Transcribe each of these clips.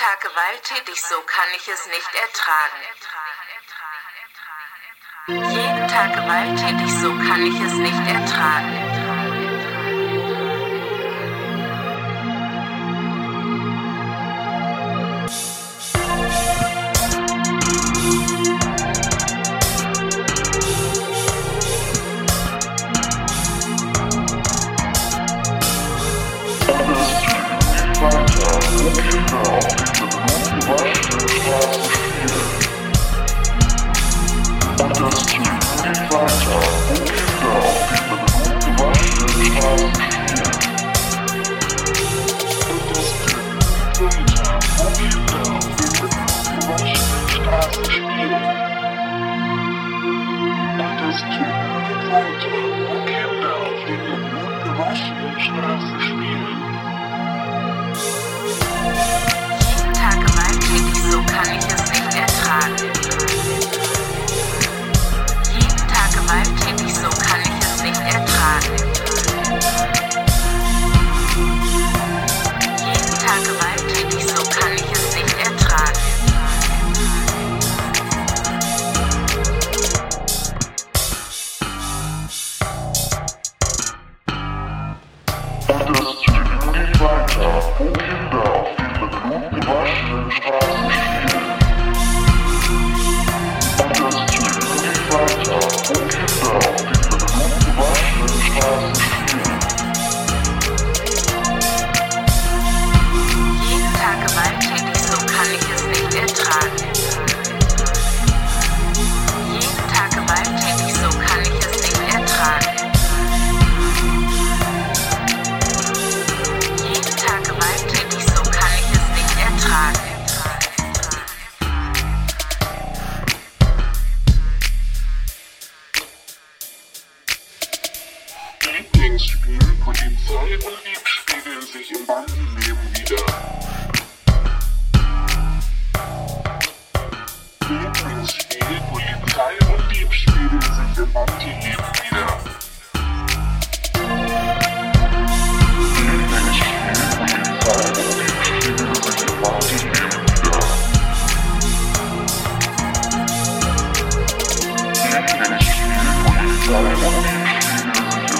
Tag gewalttätig, so kann ich es nicht ertragen. Jeden Tag gewalttätig, so kann ich es nicht ertragen. Tag gewalttätig, so kann Understreaming me like a walking down. Lieblingsspiel, Polizei und Dieb spiegeln sich im Bandenleben wieder. Lieblingsspiel, Polizei und Dieb spiegeln sich im Bandenleben wieder. Lieblingsspiel, Polizei und Dieb spiegeln sich im Bandenleben wieder. Lieblingsspiel, Polizei und Dieb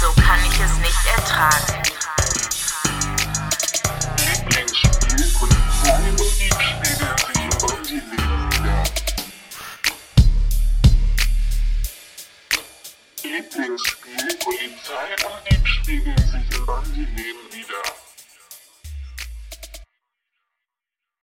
so kann ich es nicht ertragen. Lieblingsspiel, Polizei und Dieb spiegeln sich im Bandenleben